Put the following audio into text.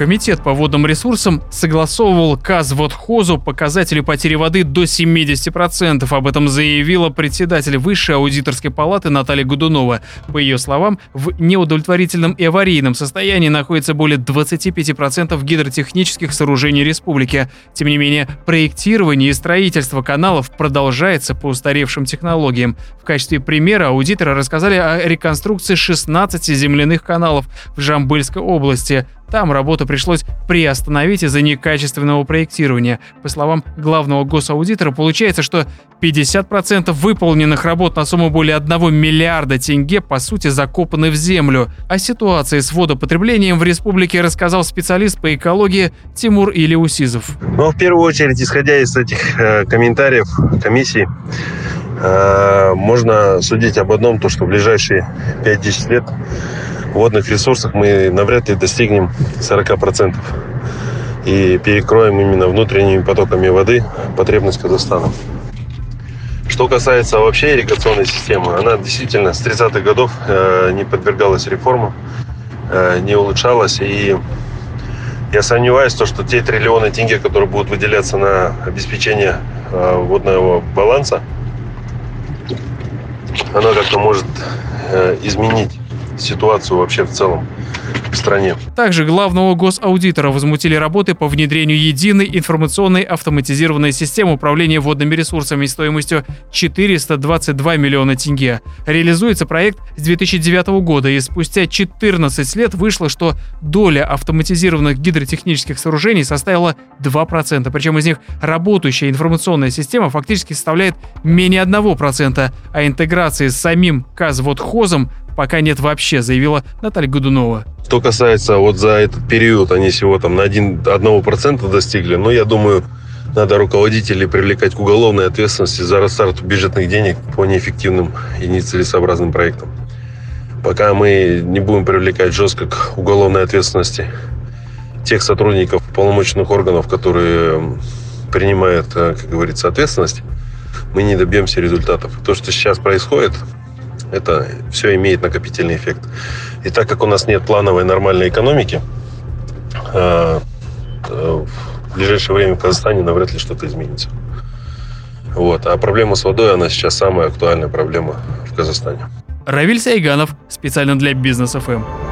Комитет по водным ресурсам согласовывал Казводхозу показатели потери воды до 70%. Об этом заявила председатель Высшей аудиторской палаты Наталья Годунова. По ее словам, в неудовлетворительном и аварийном состоянии находится более 25% гидротехнических сооружений республики. Тем не менее, проектирование и строительство каналов продолжается по устаревшим технологиям. В качестве примера аудиторы рассказали о реконструкции 16 земляных каналов в Жамбыльской области. Там работу пришлось приостановить из-за некачественного проектирования. По словам главного госаудитора, получается, что 50% выполненных работ на сумму более 1 миллиарда тенге по сути закопаны в землю. О ситуации с водопотреблением в республике рассказал специалист по экологии Тимур Илиусизов. Ну, в первую очередь, исходя из этих э, комментариев комиссии, э, можно судить об одном, то, что в ближайшие 5-10 лет водных ресурсах мы навряд ли достигнем 40% и перекроем именно внутренними потоками воды потребность Казахстана. Что касается вообще ирригационной системы, она действительно с 30-х годов э, не подвергалась реформам, э, не улучшалась. И я сомневаюсь, то, что те триллионы тенге, которые будут выделяться на обеспечение э, водного баланса, она как-то может изменить ситуацию вообще в целом в стране. Также главного госаудитора возмутили работы по внедрению единой информационной автоматизированной системы управления водными ресурсами стоимостью 422 миллиона тенге. Реализуется проект с 2009 года, и спустя 14 лет вышло, что доля автоматизированных гидротехнических сооружений составила 2%, причем из них работающая информационная система фактически составляет менее 1%, а интеграции с самим Казводхозом пока нет вообще, заявила Наталья Годунова. Что касается вот за этот период, они всего там на 1, 1% достигли, но я думаю, надо руководителей привлекать к уголовной ответственности за расстарту бюджетных денег по неэффективным и нецелесообразным проектам. Пока мы не будем привлекать жестко к уголовной ответственности тех сотрудников полномочных органов, которые принимают, э, как говорится, ответственность, мы не добьемся результатов. То, что сейчас происходит, это все имеет накопительный эффект. И так как у нас нет плановой нормальной экономики, э, в ближайшее время в Казахстане навряд ли что-то изменится. Вот. А проблема с водой, она сейчас самая актуальная проблема в Казахстане. Равиль Сайганов, специально для Бизнес ФМ.